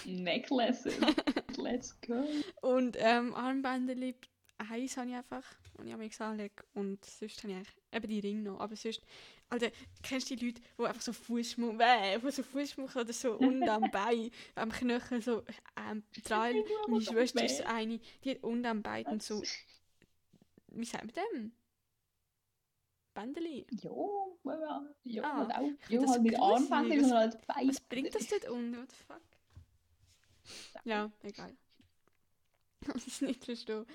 Necklaces. Let's go.
Und ähm, Armbänder, eins habe ich einfach, und ich habe mich anlege. Und sonst habe ich eigentlich eben die Ringe noch. Aber sonst, Alter, kennst du die Leute, die einfach so Fußschmuck, äh, so Fußschmuck oder so unten am Bein, am Knöchel so ähm, dran. Meine Schwester ist so eine, die hat unten am Bein und so, wie sagt man dem? Bändeli.
Jo, ja, ja,
Ah,
halt auch. Jo,
das
halt. Armbänder,
Was-
sondern halt Beine.
Was bringt das dort unten? What the fuck? Ja, egal. Das ist nicht verstehen.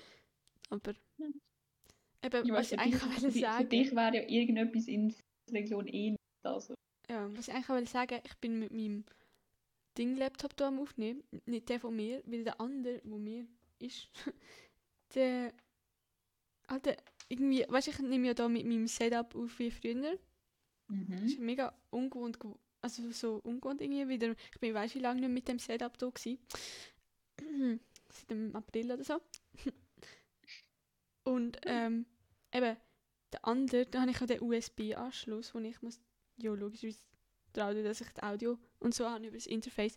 Aber.
Hm.
Eben,
Ja,
was ich eigentlich
für,
sagen.
für dich wäre ja irgendetwas in der Region eh nicht. Also.
Ja, was ich eigentlich wollte sagen, ich bin mit meinem Ding-Laptop da am Aufnehmen. Nicht der von mir, weil der andere, wo mir ist, der. Alter, irgendwie, weißt du, ich nehme ja da mit meinem Setup auf wie früher. Das
Mhm.
ist mega ungewohnt, gew- also so ungewohnt irgendwie wieder. Ich bin, weißt du, wie lange nicht mit dem Setup da gewesen? Seit dem April oder so. Und ähm, eben, der andere, da habe ich auch den USB-Anschluss, wo ich muss, ja logischerweise trauen, dass ich das Audio und so habe über das Interface.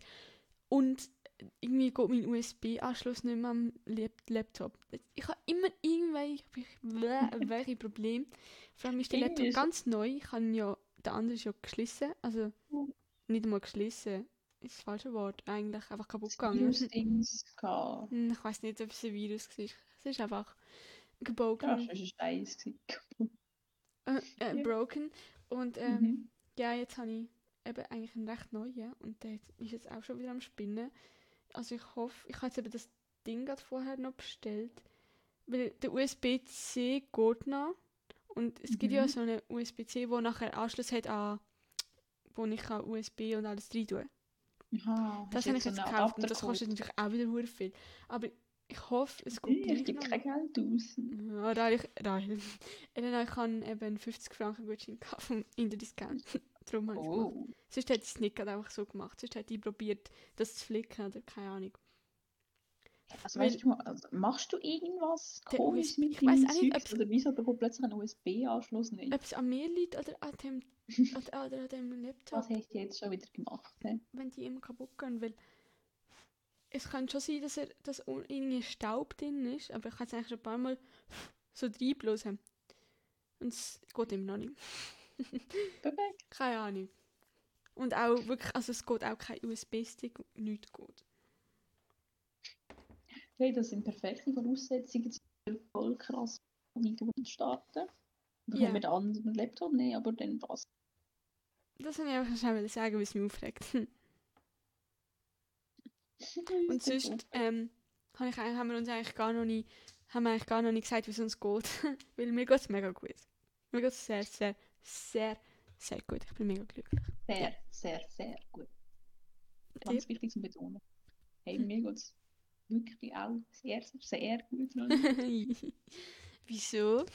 Und irgendwie geht mein USB-Anschluss nicht mehr am Lap Laptop. Ich habe immer irgendwelche welche Probleme. Vor allem ist der Laptop ganz neu. Ich habe ja, der andere ist ja geschlossen. Also nicht einmal geschlossen. Ist das falsche Wort. Eigentlich einfach kaputt gegangen. Hm, Ich weiß nicht, ob es ein Virus war. Es ist einfach. Gebogen.
Ja, das war ein gewesen.
äh, äh, broken. Und ähm,
Mhm.
ja, jetzt habe ich eben eigentlich einen recht neuen und der ist jetzt auch schon wieder am Spinnen. Also ich hoffe, ich habe jetzt eben das Ding gerade vorher noch bestellt, weil der USB-C geht noch und es gibt ja
Mhm.
so einen USB-C, wo nachher Anschluss hat an, wo ich kann USB und alles rein tun.
Aha,
Das habe ich
so
jetzt
einen
gekauft und das kostet natürlich auch wieder viel. Aber ich hoffe, es geht
Ich gebe kein Geld aus.
Ja, da ich, da ich, Elena, ich habe eben einen 50 Franken Gutschein vom Interdiscount. Darum habe ich gemacht.
Oh.
Sonst hätte ich es nicht einfach so gemacht. Sonst hätte ich probiert, das zu flicken oder keine Ahnung.
Also, weißt du, also, machst du irgendwas komisch
USB
mit deinem Zeugs?
ob's-
Oder wieso bekommt plötzlich einen USB-Anschluss nicht?
Ob es an mir liegt oder an dem, oder, oder an dem Laptop,
Was hast du jetzt schon wieder gemacht? hä?
wenn die immer kaputt gehen. Weil es kann schon sein, dass, er, dass irgendwie Staub drin ist, aber ich habe es eigentlich schon ein paar Mal so reinblasen. Und es geht immer noch nicht.
Perfekt.
Keine Ahnung. Und auch wirklich, also es geht auch kein USB-Stick, nichts geht.
Hey, das sind perfekte Voraussetzungen, um voll krass zu starten. Können wir den anderen Laptop nehmen, aber dann was?
Das wollte ich einfach schnell sagen, weil es mich aufregt. Und sonst ähm, haben wir uns eigentlich gar noch nicht, haben wir eigentlich gar noch nicht gesagt, wie es uns geht. Weil mir geht es mega gut. Mir geht es sehr, sehr, sehr, sehr gut. Ich bin mega glücklich.
Sehr, sehr, sehr gut. Ganz wichtig zu betonen. Hey, mir geht es wirklich auch sehr, sehr, sehr gut.
Wieso?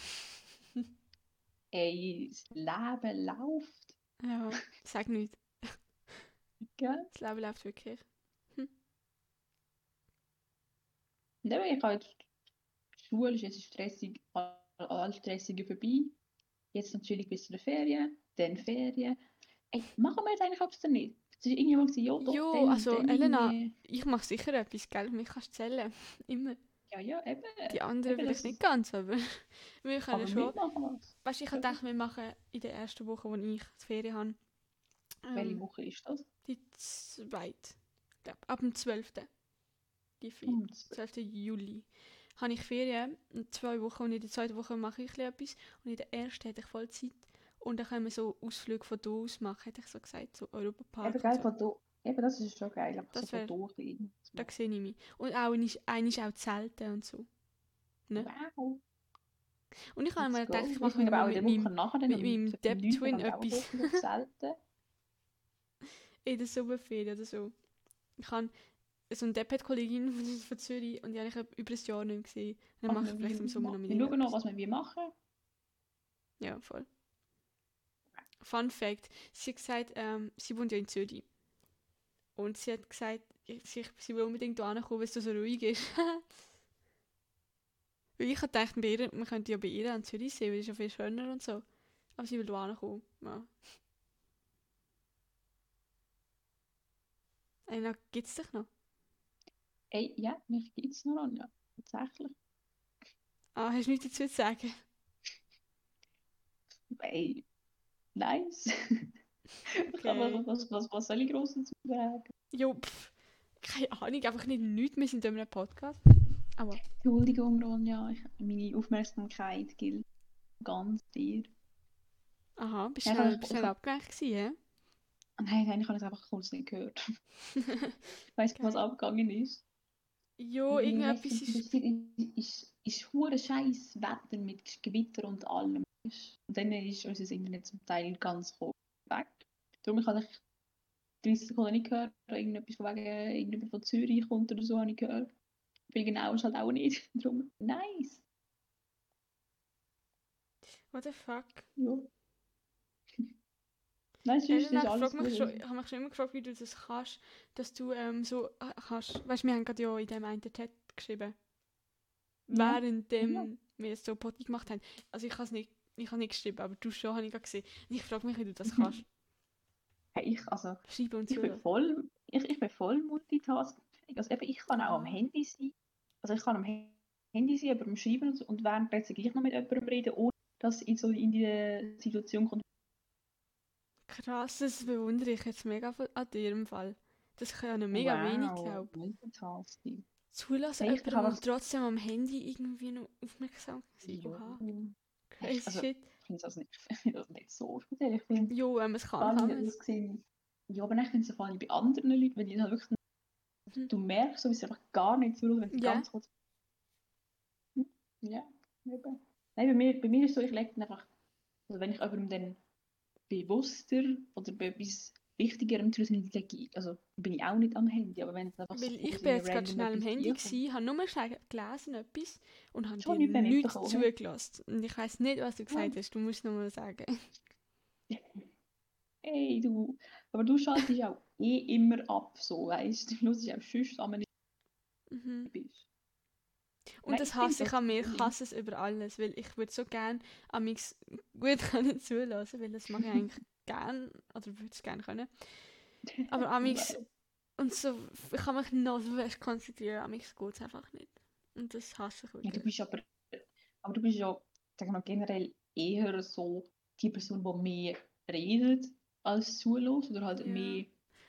Hey, das Leben läuft.
Ja, sag nicht.
Gell?
Das Leben läuft wirklich.
Und eben, ich habe jetzt, die Schule ist jetzt stressig, all Stressige vorbei. Jetzt natürlich bis zu den Ferien, dann Ferien. Ey, machen wir jetzt eigentlich abends nicht? Es ist irgendjemand gesagt, ja, doch,
Jo,
dann,
also,
dann
Elena,
irgendwie.
Ich mache sicher etwas, gell? Mich kannst du zählen. Immer.
Ja, ja, eben.
Die anderen
eben,
vielleicht nicht ganz, aber wir können
Aber
schon. Weißt du, ich habe gedacht, wir machen in der ersten Woche, wo ich die Ferien habe.
Welche
ähm,
Woche ist das?
Die zweite. Ab dem 12. Die vier.
Um
12. Juli. Habe ich Ferien. In zwei Wochen und in der zweiten Woche mache ich etwas. Und in der ersten hätte ich voll Zeit. Und dann können wir so Ausflüge von hier aus machen, hätte ich so gesagt. So Europapark.
Eben, geil,
so.
von da. Eben, das ist schon geil. Aber
Das
so von
wär-
bisschen
Da sehe ich mich. Und auch einmal einmal auch Zelten und so. Ne?
Wow.
Und ich habe
go.
gedacht, ich mache mit, mit mit
am
meinem
9.
Depp-Twin
kann ich auch
etwas.
selten.
in der Sommerferien oder so. Ich habe so eine Deppet-Kollegin von, Zürich und die habe ich über ein Jahr nicht gesehen. Dann
Ach,
mache ich
wir-
vielleicht im Sommer noch mit
Wir schauen noch, was wir wie machen.
Ja, voll. Fun Fact: Sie hat gesagt, ähm, sie wohnt ja in Zürich. Und sie hat gesagt, sie, sie will unbedingt hierher kommen, weil es so ruhig ist. weil ich habe gedacht, bei ihr, man könnte ja bei ihr an Zürich sehen, weil es ist ja viel schöner und so. Aber sie will hierher kommen. Ja. Einer gibt es dich noch?
Ey, ja, mich gibt es noch an, ja. Tatsächlich.
Ah, hast du nichts dazu zu sagen?
Ey, nice.
Okay.
was, was, was, was soll ich groß dazu sagen?
Jo, pff, keine Ahnung, einfach nicht nichts. Wir sind in einem Podcast. Aber
Entschuldigung, Ronja, ich, meine Aufmerksamkeit gilt ganz dir.
Aha, bist du
Ja,
schnell, schnell abgelenkt gewesen, hä?
Nein, nein, ich habe es einfach kurz nicht gehört. Weißt du, was abgegangen ist?
Jo, irgendetwas ist...
ist. ist, ist hure scheiß Wetter mit Gewitter und allem. Und dann ist unser Internet zum Teil ganz kurz weg. Darum habe ich 30 Sekunden nicht gehört. Oder irgendetwas von wegen irgendjemand von Zürich kommt oder so habe ich gehört. Weil genau ist halt auch nicht. Darum, nice.
What the fuck?
Ja. Nein, sonst ist
ich
alles
mich schon, ich habe mich schon immer gefragt, wie du das kannst, dass du ähm, so äh, kannst. Weißt du, wir haben gerade ja in dem einen Chat geschrieben.
Ja.
Währenddem
Ja.
wir so Party gemacht haben. Also ich habe es nicht, ich habe nicht geschrieben, aber du schon, habe ich gesehen. Und ich frage mich, wie du das
Mhm.
kannst.
Hey, ich, also,
Schreiben und
ich
so.
bin voll, ich, ich bin voll multitasking. Also eben, ich kann auch am. Handy sein. Also ich kann am Handy sein, aber am Schreiben und, so, und währenddessen gleich noch mit jemandem reden, ohne dass ich so in die Situation kommt.
Krass, das bewundere ich jetzt mega an dir im Fall. Das kann ja noch mega wenig, glaube zulassen,
Ich
jemandem
das-
trotzdem am Handy irgendwie noch aufmerksam sein.
Ich,
crazy
also,
shit.
ich finde das nicht, ich finde das nicht so speziell. Ich finde,
Jo, wenn man es kann, kann
ich
man es.
Ja, aber dann finde ich es vor allem bei anderen Leuten, wenn die halt wirklich.
Mhm.
Du merkst, so, wie sie einfach gar nicht zuhören, wenn sie
Ja.
ganz kurz. Hm, Ja, eben. Nein, bei mir, bei mir ist es so, ich lege einfach. Also wenn ich jemandem dann bewusster oder bei etwas Wichtigerem zu ich, also bin ich auch nicht am Handy, aber wenn es einfach
Weil
so
ich bin jetzt gerade schnell am Handy gsi, habe nur schnell gelesen etwas und habe
Schon
dir nichts zugelassen. Und ich weiß nicht, was du gesagt hast. Du musst noch mal sagen.
Hey, du. Aber du schaltest auch eh immer ab, so, weißt du. Du hörst auch sonst, wenn du
Mhm.
bist.
Und
Nein,
das hasse ich an mir. Ich
cool.
hasse es über alles, weil ich würde so gerne amix gut können zulassen, weil das mache ich eigentlich gern oder würde es gerne können. Aber amix
Wow.
und so, ich kann mich noch so fest konzentrieren, amix geht es einfach nicht. Und das hasse ich
Ja,
wirklich.
du bist aber, aber du bist ja, sagen wir generell eher so die Person, die mehr redet als zulässt oder halt
Ja.
mehr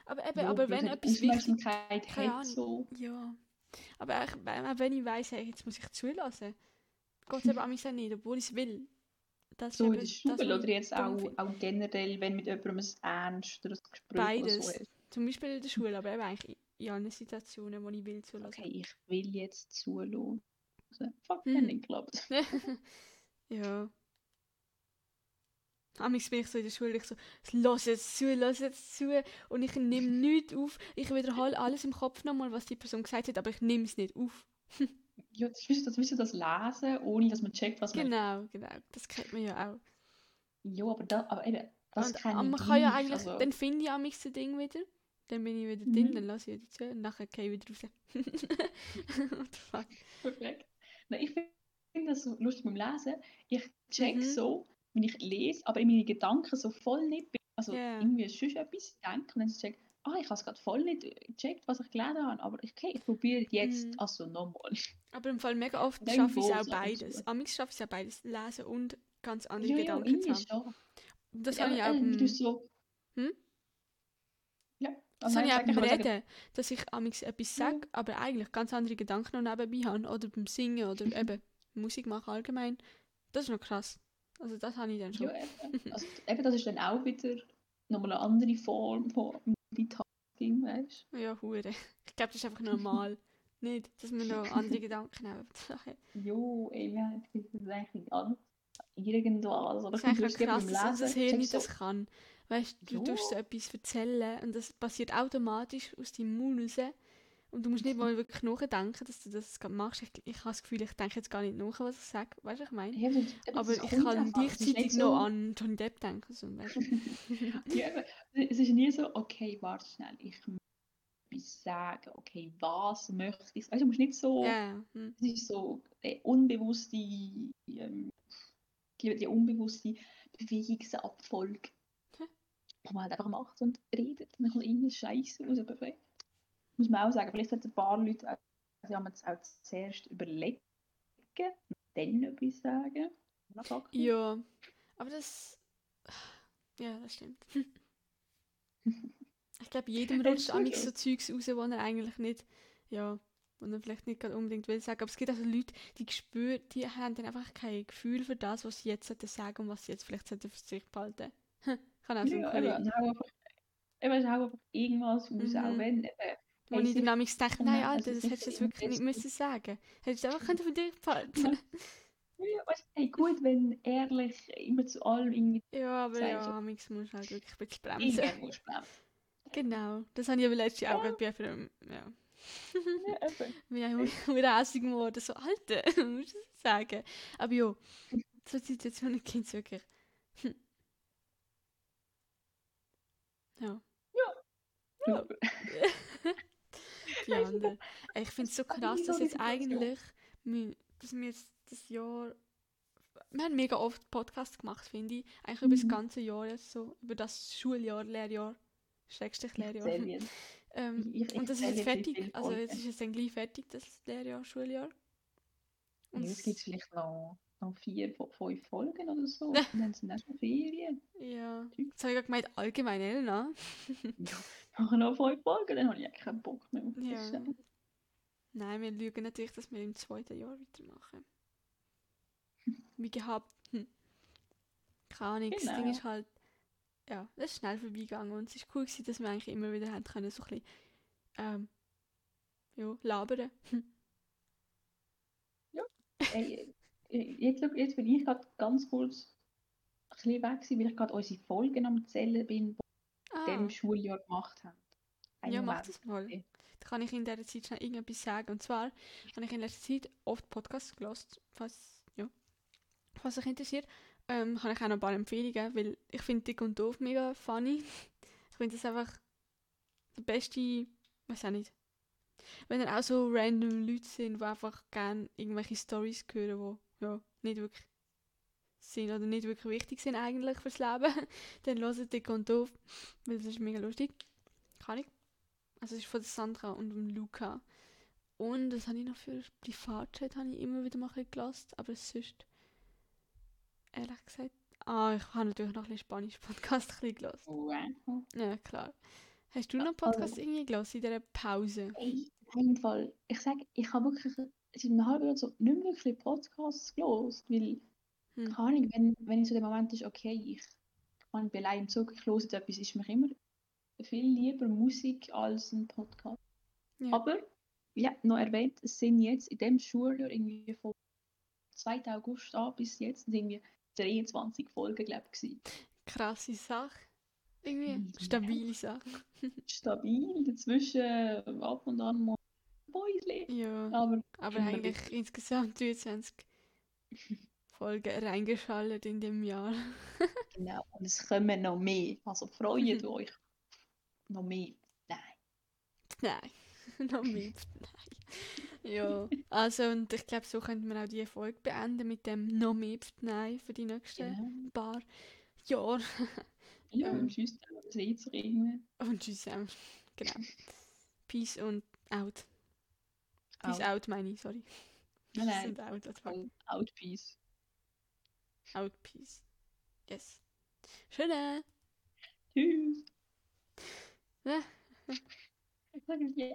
aber eben,
ja,
aber wenn
gesagt,
etwas wichtig
Aufmerksamkeit hat, so.
Ja. Aber ich, wenn ich weiss, hey, jetzt muss ich zulassen, geht es eben amix auch nicht, obwohl ich es will. Das
So in der
das,
Schule oder jetzt auch, auch generell, wenn mit jemandem ein ernsteres Gespräch
Beides.
oder so ist.
Zum Beispiel in der Schule, aber eben eigentlich in allen Situationen, wo ich will zulassen.
Okay, ich will jetzt zulassen. Also, fuck,
Hm.
hm. nicht geklappt.
ja. Amigs bin ich so in der Schule, ich so, lass jetzt zu, lass jetzt zu. Und ich nehme nichts auf. Ich wiederhole alles im Kopf nochmal, was die Person gesagt hat, aber ich nehme es nicht auf.
Ja, das du das, du das lesen, ohne dass man checkt, was man...
Genau, genau. Das kennt man ja auch.
Ja, aber, da, aber eben, das
Und,
kann
man kann ja eigentlich,
also-
dann finde ich amigs das Ding wieder. Dann bin ich wieder
Mhm.
drin, dann lasse ich wieder zu und nachher gehe ich wieder raus. What the fuck?
Perfekt. Nein, ich finde das so lustig beim Lesen. Ich check
Mhm.
so, wenn ich lese, aber in meine Gedanken so voll nicht bin. Also
Ja.
irgendwie sonst etwas denke und dann check, ah, ich habe es gerade voll nicht gecheckt, was ich gelesen habe. Aber okay, ich probiere jetzt
Mhm.
also nochmal.
Aber im Fall mega oft schaffe ich es auch beides. Amigs schaffe ich es auch beides. Lesen und ganz andere
Ja, ja,
Gedanken
irgendwie
zu haben.
schon.
Das
Ja,
habe ich auch
äh,
beim,
so...
Hm?
Ja.
das habe ich auch beim Reden, dass ich amigs etwas
Ja.
sage, aber eigentlich ganz andere Gedanken noch nebenbei habe. Oder beim Singen oder eben Musik machen allgemein. Das ist noch krass. Also das habe ich dann schon.
Ja, eben. Also, eben, das ist dann auch wieder nochmal eine andere Form von Multitasking, weißt
Ja, hure. Ich glaube, das ist einfach normal. nicht, dass man noch andere Gedanken haben.
du? Jo, ey, wir haben das ist eigentlich ganz irgendwas. Aber
Das ist eigentlich krass,
beim
dass
Lesen.
das Hirn
checkst
das kann. Weißt du, du tust so etwas erzählen und das passiert automatisch aus deinem Mund raus. Und du musst nicht mal wirklich nachdenken, dass du das machst. Ich, ich habe das Gefühl, ich denke jetzt gar nicht nach, was ich sage. Weißt du, was ich meine?
Ja,
Aber ich kann gleichzeitig
nicht
noch
so-
an Johnny Depp denken. So, weißt du?
Ja, es ist nie so, okay, warte schnell, ich muss sagen, okay, was möchte ich? Weißt du, du musst nicht so,
Ja, hm.
es ist so eine unbewusste, ähm, die, die unbewusste Bewegungsabfolge,
Hä?
wo man halt einfach macht und redet und dann kommt Scheiße raus, perfekt. Muss man auch sagen, vielleicht hat ein paar Leute auch, sie haben es auch zuerst überlegen und dann etwas sagen.
Ja, aber das. Ja, das stimmt. Ich glaube, jedem
Es
rutscht amigs so Zeugs raus, wo er eigentlich nicht, ja, wo er vielleicht nicht unbedingt will sagen. Aber es gibt also Leute, die spüren, die haben dann einfach kein Gefühl für das, was sie jetzt sagen und was sie jetzt vielleicht für sich behalten. Kann auch so
Ja, eben, eben, hau einfach irgendwas raus,
Mhm.
auch wenn, eben,
Wo
hey,
ich dann denke,
kann
nein,
man-
Alter,
also
das hättest du jetzt
so
wirklich nicht müssen sagen. Hättest du einfach können für dich behalten.
Ja. Ja, weißt, hey, gut, wenn ehrlich immer zu allem irgendwie
Ja, aber
Sag
ja,
ich.
amigs musst du halt wirklich ein bisschen bremsen.
irgendwo musst bremsen.
Genau, das habe ich aber letztes Jahr auch
Ja.
bei einem, ja.
Ja, eben.
bin ich wieder hässig geworden, so, Alter, musst du das sagen. Aber ja, so Situationen gibt es wirklich. Hm. Ja,
Ja.
die anderen. Ich finde es so krass, dass jetzt eigentlich, wir- dass wir jetzt das Jahr, wir haben mega oft Podcasts gemacht, finde ich. Eigentlich über das
Mhm.
ganze Jahr jetzt so, über das Schuljahr, Lehrjahr, Schrägstrich Lehrjahr. Ähm,
Ich- ich
und das ist jetzt
jetzt,
fertig. Also jetzt ist jetzt dann gleich fertig, das Lehrjahr, Schuljahr. Und
Ja, es
es-
gibt vielleicht noch, noch vier, fünf Folgen oder so. Und dann sind auch schon Ferien.
ja. Jetzt habe ich gemeint, allgemein, Elena.
Ja, noch fünf Folgen, dann habe ich eigentlich keinen Bock mehr. das
Ja. Nein, wir lügen natürlich, dass wir im zweiten Jahr weitermachen. Wie gehabt. Hm. Keine Ahnung, das Ding
Genau.
ist halt, ja, es ist schnell vorbeigegangen und es ist cool gewesen, dass wir eigentlich immer wieder haben können, so ein bisschen, ähm, ja, labern. Hm.
Ey, äh, jetzt, jetzt bin ich gerade ganz kurz ein bisschen weg, gewesen, weil ich gerade unsere Folgen am Zählen bin,
Ah,
im Schuljahr gemacht haben. Einen
ja, mach das mal. Da kann ich in dieser Zeit schnell irgendetwas sagen. Und zwar habe ich in letzter Zeit oft Podcasts gelost, falls, ja, falls euch interessiert. Ähm, habe ich auch noch ein paar Empfehlungen, weil ich finde Dick und Doof mega funny. Ich finde das einfach der beste, weiß auch nicht. Wenn dann auch so random Leute sind, die einfach gerne irgendwelche Stories hören, die ja, nicht wirklich sind oder nicht wirklich wichtig sind eigentlich fürs Leben, dann hören Dick und Doof, weil das ist mega lustig. Kann ich. Also es ist von Sandra und dem Luca. Und das habe ich noch für Privatchat habe ich immer wieder mal ein gelassen, aber sonst ehrlich gesagt, ah, ich habe natürlich noch ein bisschen Spanisch-Podcast ein bisschen gelassen.
Wow.
Ja, klar. Hast du noch Podcast irgendwie gelassen in dieser Pause?
Auf jeden Fall. Ich sage, ich habe wirklich seit einem halben Jahr so nicht mehr wirklich Podcasts gelost, weil,
Hm.
keine Ahnung, wenn, wenn so der Moment ist, okay, ich, ich bin allein im Zug, ich höre jetzt etwas, ist mir immer viel lieber Musik als ein Podcast.
Ja.
Aber, ja, noch erwähnt, es sind jetzt in dem Schuljahr irgendwie von 2. August an bis jetzt sind irgendwie 23 Folgen, glaube ich.
Krasse Sache. Irgendwie
Ja.
stabile Sache.
Stabil, dazwischen ab und an mal Boysli.
Ja,
Aber
aber eigentlich insgesamt 23 Folgen reingeschaltet in dem Jahr.
Genau, und es kommen noch mehr. Also freut
Mhm.
euch. Noch mehr. Nein.
Nein, noch mit. Nein. Ja, also und ich glaube, so könnten wir auch die Folge beenden mit dem noch mehr Nein für die nächsten
Genau.
paar Jahre.
Ja, und tschüss, irgendwann.
Und tschüss. ähm, Genau. Peace und out. Peace
Out.
out, meine ich, sorry.
Nein, nein.
Out,
out peace.
Out, peace. Yes. Schöne.
Tschüss.